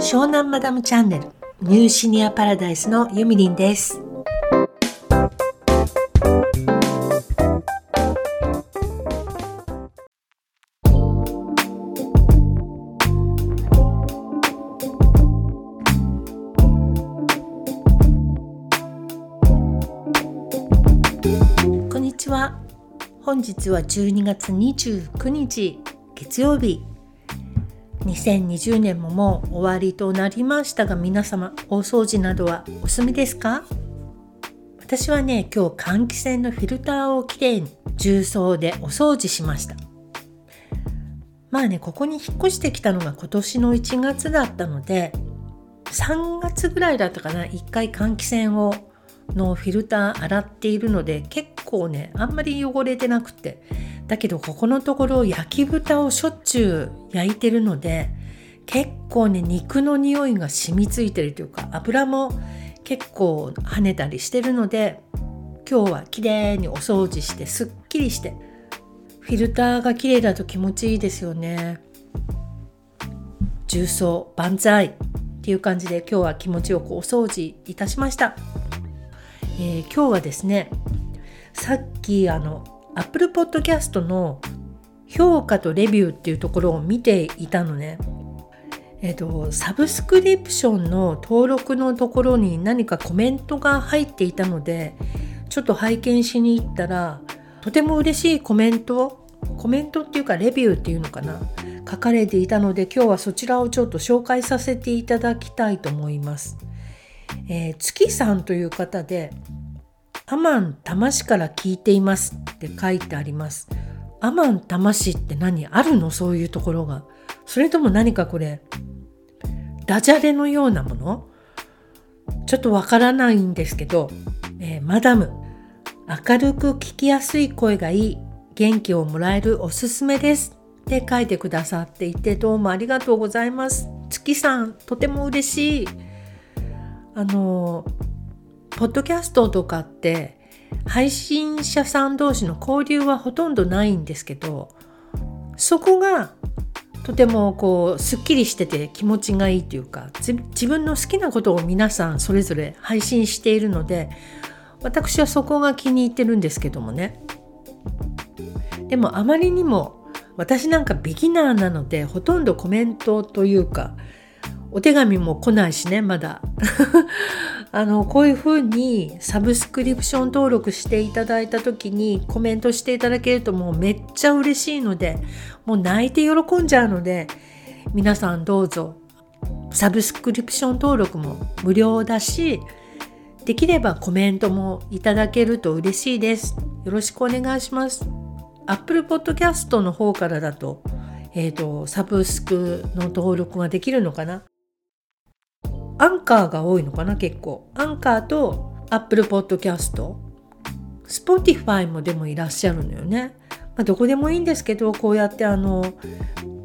湘南マダムチャンネルニューシニアパラダイスのゆみりんです。こんにちは。本日は12月29日月曜日。2020年ももう終わりとなりましたが皆様大掃除などはお済みですか？私はね今日換気扇のフィルターをきれいに重曹でお掃除しました。まあねここに引っ越してきたのが今年の1月だったので3月ぐらいだったかな1回換気扇をのフィルター洗っているので結構ねあんまり汚れてなくてだけどここのところ焼き豚をしょっちゅう焼いてるので結構ね肉の匂いが染みついてるというか油も結構跳ねたりしてるので今日は綺麗にお掃除してすっきりしてフィルターが綺麗だと気持ちいいですよね。重曹万歳っていう感じで今日は気持ちよくお掃除いたしました、えー、今日はですねさっきあの Apple Podcast の評価とレビューっていうところを見ていたのね。えっと、サブスクリプションの登録のところに何かコメントが入っていたのでちょっと拝見しに行ったらとても嬉しいコメントコメントっていうかレビューっていうのかな書かれていたので今日はそちらをちょっと紹介させていただきたいと思います。えー、月さんという方でアマン魂から聞いていますって書いてあります。アマン魂って何？あるの？そういうところが。それとも何かこれ、ダジャレのようなもの？ちょっとわからないんですけど、えー、マダム、明るく聞きやすい声がいい、元気をもらえるおすすめですって書いてくださっていて、どうもありがとうございます。月さん、とても嬉しい。あのーポッドキャストとかって配信者さん同士の交流はほとんどないんですけどそこがとてもこうすっきりしてて気持ちがいいというか自分の好きなことを皆さんそれぞれ配信しているので私はそこが気に入ってるんですけどもね。でもあまりにも私なんかビギナーなのでほとんどコメントというかお手紙も来ないしねまだ。あのこういうふうにサブスクリプション登録していただいた時にコメントしていただけるともうめっちゃ嬉しいのでもう泣いて喜んじゃうので皆さんどうぞサブスクリプション登録も無料だしできればコメントもいただけると嬉しいです。よろしくお願いします。Apple Podcast の方からだと、えっ、ー、と、サブスクの登録ができるのかな？アンカーが多いのかな結構。アンカーと Apple Podcast。Spotify もでもいらっしゃるのよね、まあ、どこでもいいんですけどこうやってあの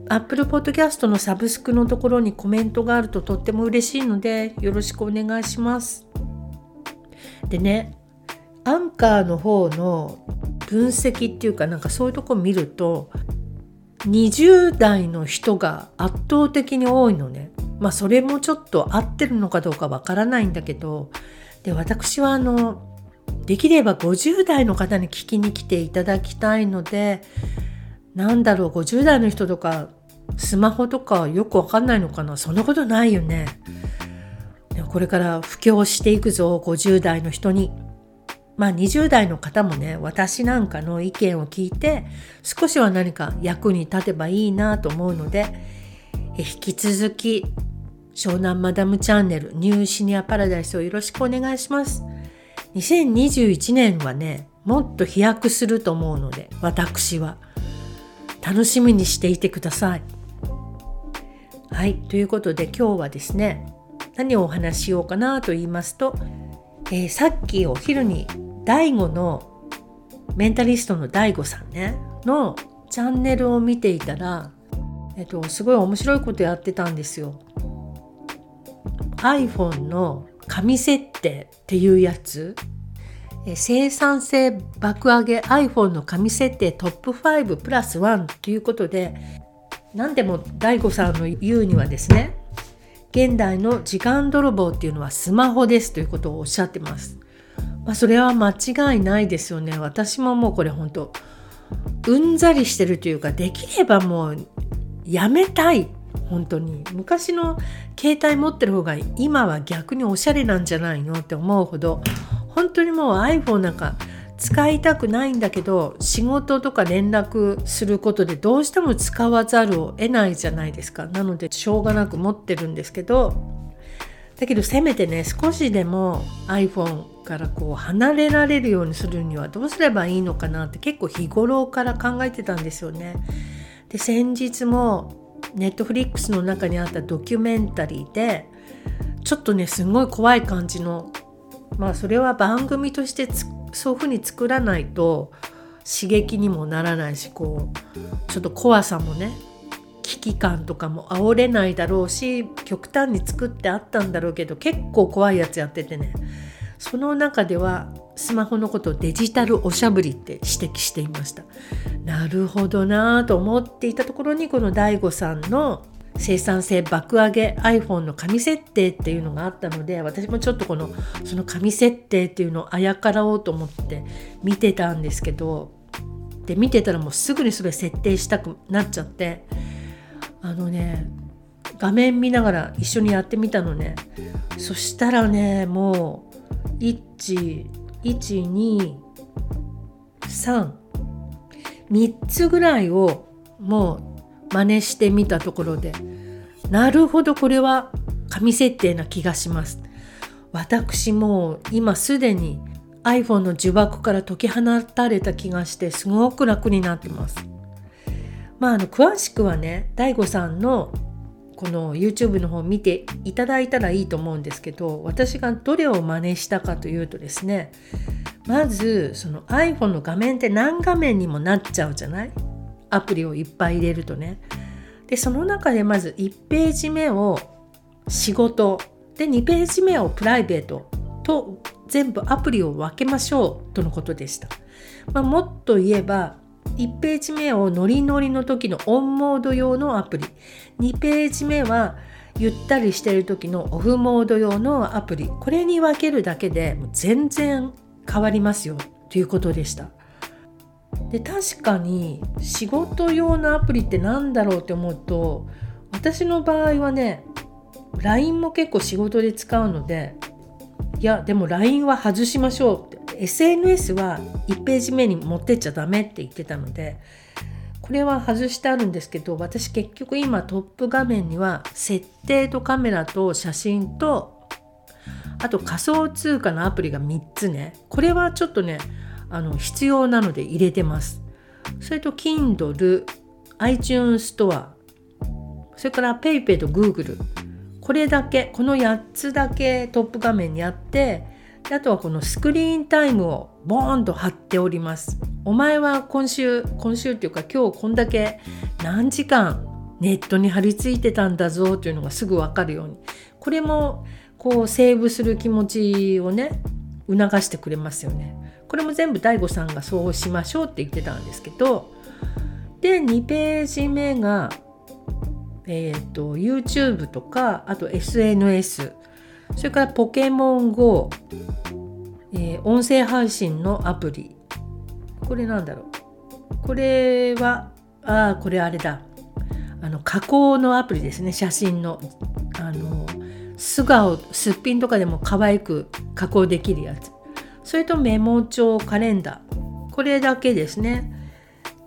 Apple Podcast のサブスクのところにコメントがあるととっても嬉しいのでよろしくお願いします。でねアンカーの方の分析っていうかなんかそういうとこ見ると20代の人が圧倒的に多いのね。まあそれもちょっと合ってるのかどうかわからないんだけどで私はあのできれば50代の方に聞きに来ていただきたいのでなんだろう50代の人とかスマホとかよくわかんないのかな？そんなことないよね。これから布教していくぞ50代の人に。まあ20代の方もね私なんかの意見を聞いて少しは何か役に立てばいいなと思うので引き続き湘南マダムチャンネルニューシニアパラダイスをよろしくお願いします。2021年はね、もっと飛躍すると思うので、私は。楽しみにしていてください。はい、ということで今日はですね、何をお話ししようかなと言いますと、えー、さっきお昼に第五のメンタリストの第五さんね、のチャンネルを見ていたら、えっと、すごい面白いことやってたんですよ。iPhone の紙設定っていうやつ生産性爆上げ iPhone の紙設定トップ5プラス1ということで何でも DAIGO さんの言うにはですね現代の時間泥棒っていうのはスマホですということをおっしゃってます。まあ、それは間違いないですよね。私ももうこれ本当うんざりしてるというかできればもうやめたい。本当に。昔の携帯持ってる方が今は逆におしゃれなんじゃないのって思うほど本当にもう iPhone なんか使いたくないんだけど仕事とか連絡することでどうしても使わざるを得ないじゃないですか。なのでしょうがなく持ってるんですけどだけどせめてね少しでも iPhone からこう離れられるようにするにはどうすればいいのかなって結構日頃から考えてたんですよね。で先日もネットフリックスの中にあったドキュメンタリーでちょっとねすごい怖い感じのまあそれは番組としてそういうふうに作らないと刺激にもならないしこうちょっと怖さもね危機感とかも煽れないだろうし極端に作ってあったんだろうけど結構怖いやつやっててね。その中ではスマホのことをデジタルおしゃぶりって指摘していました。なるほどなと思っていたところにこの DAIGO さんの生産性爆上げ iPhone の紙設定っていうのがあったので私もちょっとこのその紙設定っていうのをあやからおうと思って見てたんですけどで見てたらもうすぐにそれ設定したくなっちゃって。あのね画面見ながら一緒にやってみたのね。そしたらねもう1123 3つぐらいをもう真似してみたところでなるほどこれは紙設定な気がします。私も今すでに iPhone の呪縛から解き放たれた気がしてすごく楽になってます。まああの詳しくはね DAIGO さんのこの YouTube の方を見ていただいたらいいと思うんですけど私がどれを真似したかというとですねまずその iPhone の画面って何画面にもなっちゃうじゃない？アプリをいっぱい入れるとね。でその中でまず1ページ目を仕事。で2ページ目をプライベートと全部アプリを分けましょうとのことでした、まあ、もっと言えば1ページ目をノリノリの時のオンモード用のアプリ。2ページ目はゆったりしてる時のオフモード用のアプリ。これに分けるだけで全然変わりますよ。ということでしたで確かに仕事用のアプリって何だろうって思うと私の場合はね LINE も結構仕事で使うのでいやでも LINE は外しましょうって。SNS は1ページ目に持ってっちゃダメって言ってたのでこれは外してあるんですけど私結局今トップ画面には設定とカメラと写真とあと仮想通貨のアプリが3つねこれはちょっとねあの必要なので入れてます。それと Kindle、iTunes ストア、それから PayPay と Google。これだけ、この8つだけトップ画面にあって、あとはこのスクリーンタイムをボーンと貼っております。お前は今週、今週っていうか今日こんだけ何時間ネットに貼り付いてたんだぞというのがすぐわかるように。これもこうセーブする気持ちをね、促してくれますよね。これも全部 DAIGO さんがそうしましょうって言ってたんですけどで2ページ目が、えーと、YouTube とかあと SNS それからポケモン GO、ー、音声配信のアプリ。これなんだろう。これはああこれあれだ。あの加工のアプリですね。写真の。あの素顔すっぴんとかでも可愛く加工できるやつ。それとメモ帳カレンダー。これだけですね。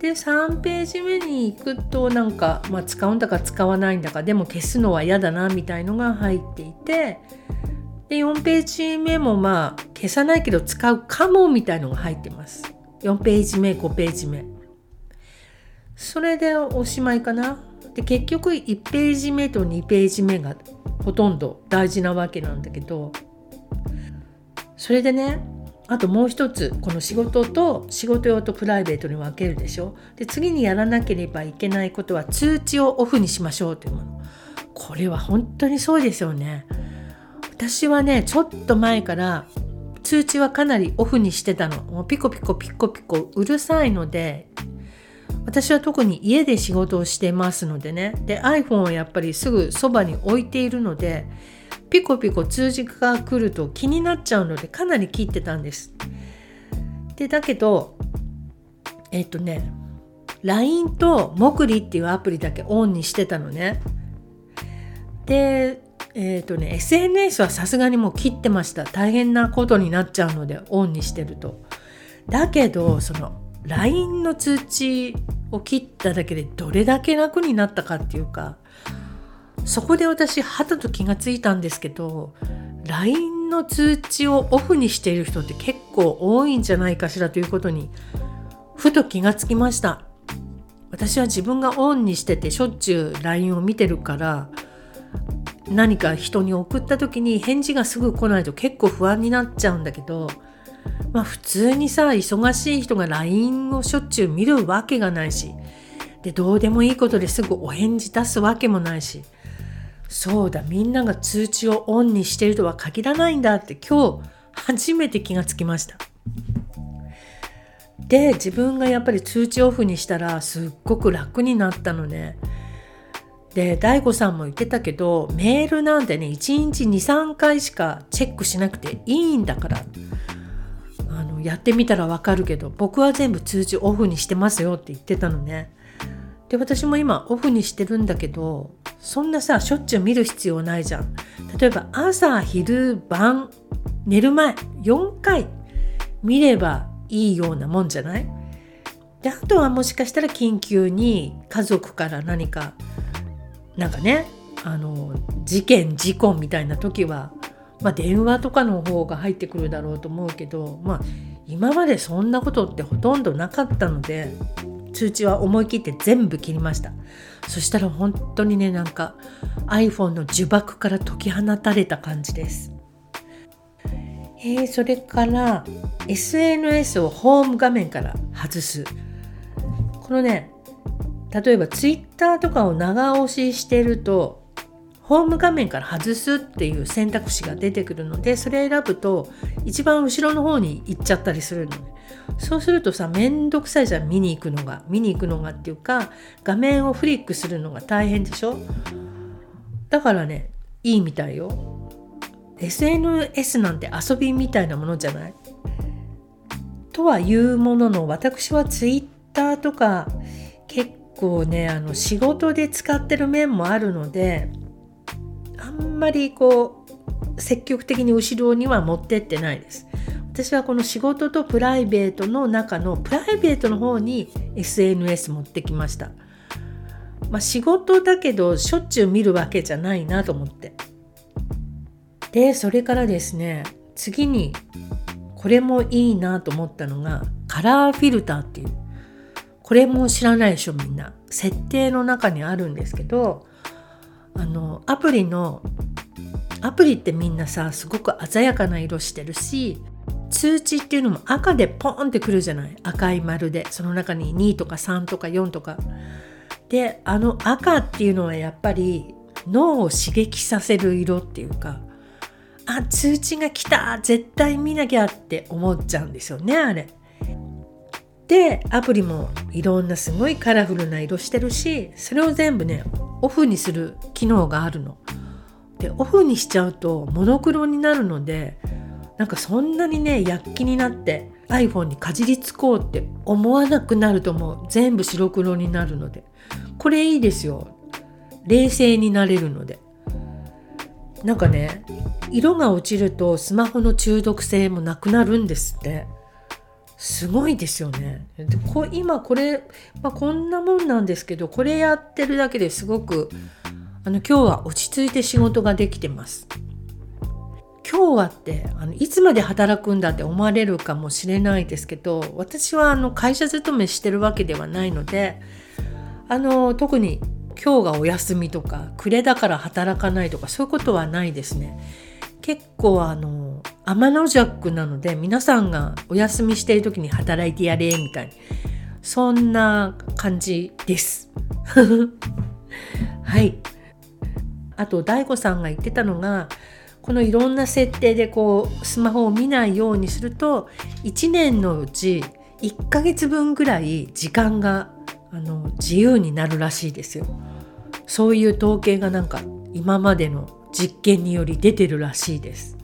で3ページ目に行くとなんか、まあ、使うんだか使わないんだかでも消すのは嫌だなみたいのが入っていてで4ページ目もまあ消さないけど使うかもみたいのが入ってます。4ページ目5ページ目。それでおしまいかな。で結局1ページ目と2ページ目がほとんど大事なわけなんだけど。それでねあともう一つこの仕事と仕事用とプライベートに分けるでしょ。で次にやらなければいけないことは通知をオフにしましょうというもの。これは本当にそうですよね。私はねちょっと前から通知はかなりオフにしてたのもうピコピコピコピコうるさいので私は特に家で仕事をしてますのでねで iPhone はやっぱりすぐそばに置いているのでピコピコ通知が来ると気になっちゃうのでかなり切ってたんです。でだけどえっ、とね LINE とモクリっていうアプリだけオンにしてたのね。でえっ、ー、とね SNS はさすがにもう切ってました大変なことになっちゃうのでオンにしてると。だけどその LINE の通知を切っただけでどれだけ楽になったかっていうかそこで私はたと気がついたんですけど LINE の通知をオフにしている人って結構多いんじゃないかしらということにふと気がつきました私は自分がオンにしててしょっちゅう LINE を見てるから何か人に送った時に返事がすぐ来ないと結構不安になっちゃうんだけどまあ普通にさ忙しい人が LINE をしょっちゅう見るわけがないしでどうでもいいことですぐお返事出すわけもないしそうだみんなが通知をオンにしてるとは限らないんだって今日初めて気がつきました。で自分がやっぱり通知オフにしたらすっごく楽になったのね。で DAIGO さんも言ってたけどメールなんてね1日23回しかチェックしなくていいんだからあのやってみたらわかるけど僕は全部通知オフにしてますよって言ってたのね。で私も今オフにしてるんだけどそんなさしょっちゅう見る必要ないじゃん。例えば朝昼晩寝る前4回見ればいいようなもんじゃない？であとはもしかしたら緊急に家族から何かなんかねあの事件事故みたいな時は、まあ、電話とかの方が入ってくるだろうと思うけど、まあ、今までそんなことってほとんどなかったので通知は思い切って全部切りました。そしたら本当にねなんか iPhone の呪縛から解き放たれた感じです。えー、それから SNS をホーム画面から外す。このね例えば Twitter とかを長押ししてるとホーム画面から外すっていう選択肢が出てくるのでそれ選ぶと一番後ろの方に行っちゃったりするのでそうするとさめんどくさいじゃん見に行くのが。見に行くのがっていうか画面をフリックするのが大変でしょ？だからねいいみたいよ。SNS なんて遊びみたいなものじゃない？とはいうものの私は Twitter とか結構ねあの仕事で使ってる面もあるのであんまりこう積極的に後ろには持ってってないです。私はこの仕事とプライベートの中のプライベートの方に SNS 持ってきました。まあ、仕事だけどしょっちゅう見るわけじゃないなと思って。でそれからですね次にこれもいいなと思ったのがカラーフィルターっていうこれも知らないでしょみんな。設定の中にあるんですけどあのアプリのアプリってみんなさすごく鮮やかな色してるし通知っていうのも赤でポンってくるじゃない。赤い丸で。その中に2とか3とか4とか。であの赤っていうのはやっぱり脳を刺激させる色っていうかあ通知が来た絶対見なきゃって思っちゃうんですよねあれ。でアプリもいろんなすごいカラフルな色してるしそれを全部ねオフにする機能があるの。でオフにしちゃうとモノクロになるのでなんかそんなにね躍起になって iPhone にかじりつこうって思わなくなるともう全部白黒になるのでこれいいですよ。冷静になれるので。なんかね色が落ちるとスマホの中毒性もなくなるんですって。すごいですよねでこ今これ、まあ、こんなもんなんですけどこれやってるだけですごくあの今日は落ち着いて仕事ができてます今日はってあのいつまで働くんだって思われるかもしれないですけど私はあの会社勤めしてるわけではないのであの特に今日がお休みとか暮れだから働かないとかそういうことはないですね。結構あの天の弱なので皆さんがお休みしている時に働いてやれみたいにそんな感じです。はい。あと DAIGO さんが言ってたのがこのいろんな設定でこうスマホを見ないようにすると1年のうち1ヶ月分ぐらい時間があの自由になるらしいですよそういう統計がなんか今までの実験により出てるらしいです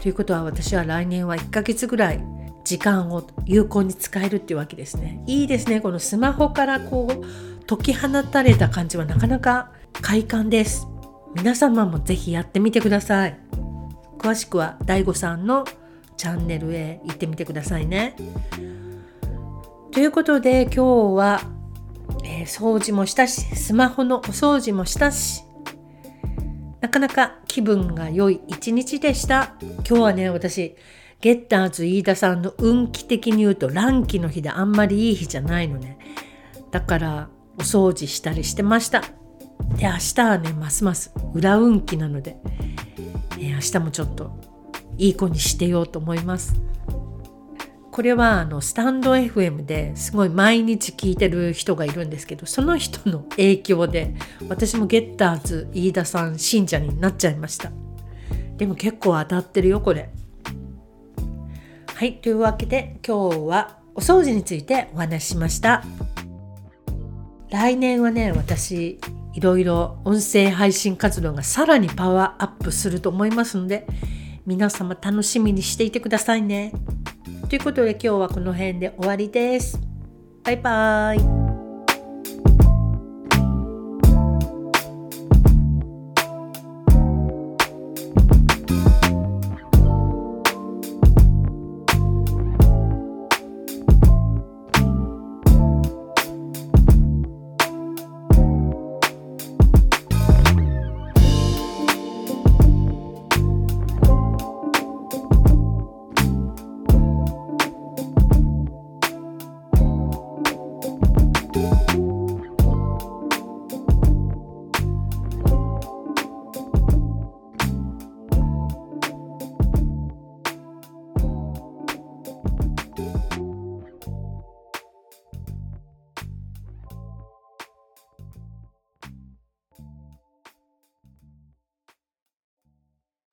ということは私は来年は1ヶ月ぐらい時間を有効に使えるっていうわけですね。いいですね。このスマホからこう解き放たれた感じはなかなか快感です。皆様もぜひやってみてください。詳しくは DAIGO さんのチャンネルへ行ってみてくださいね。ということで今日は、えー、掃除もしたしスマホのお掃除もしたしなかなか気分が良い一日でした。今日はね私ゲッターズ飯田さんの運気的に言うと乱気の日であんまりいい日じゃないのね。だからお掃除したりしてました。で明日はねますます裏運気なので、えー、明日もちょっといい子にしてようと思います。これはあのスタンド FM ですごい毎日聞いてる人がいるんですけどその人の影響で私もゲッターズ飯田さん信者になっちゃいました。でも結構当たってるよこれ。はいというわけで今日はお掃除についてお話ししました。来年はね私いろいろ音声配信活動がさらにパワーアップすると思いますので皆様楽しみにしていてくださいね。ということで今日はこの辺で終わりです。バイバーイ。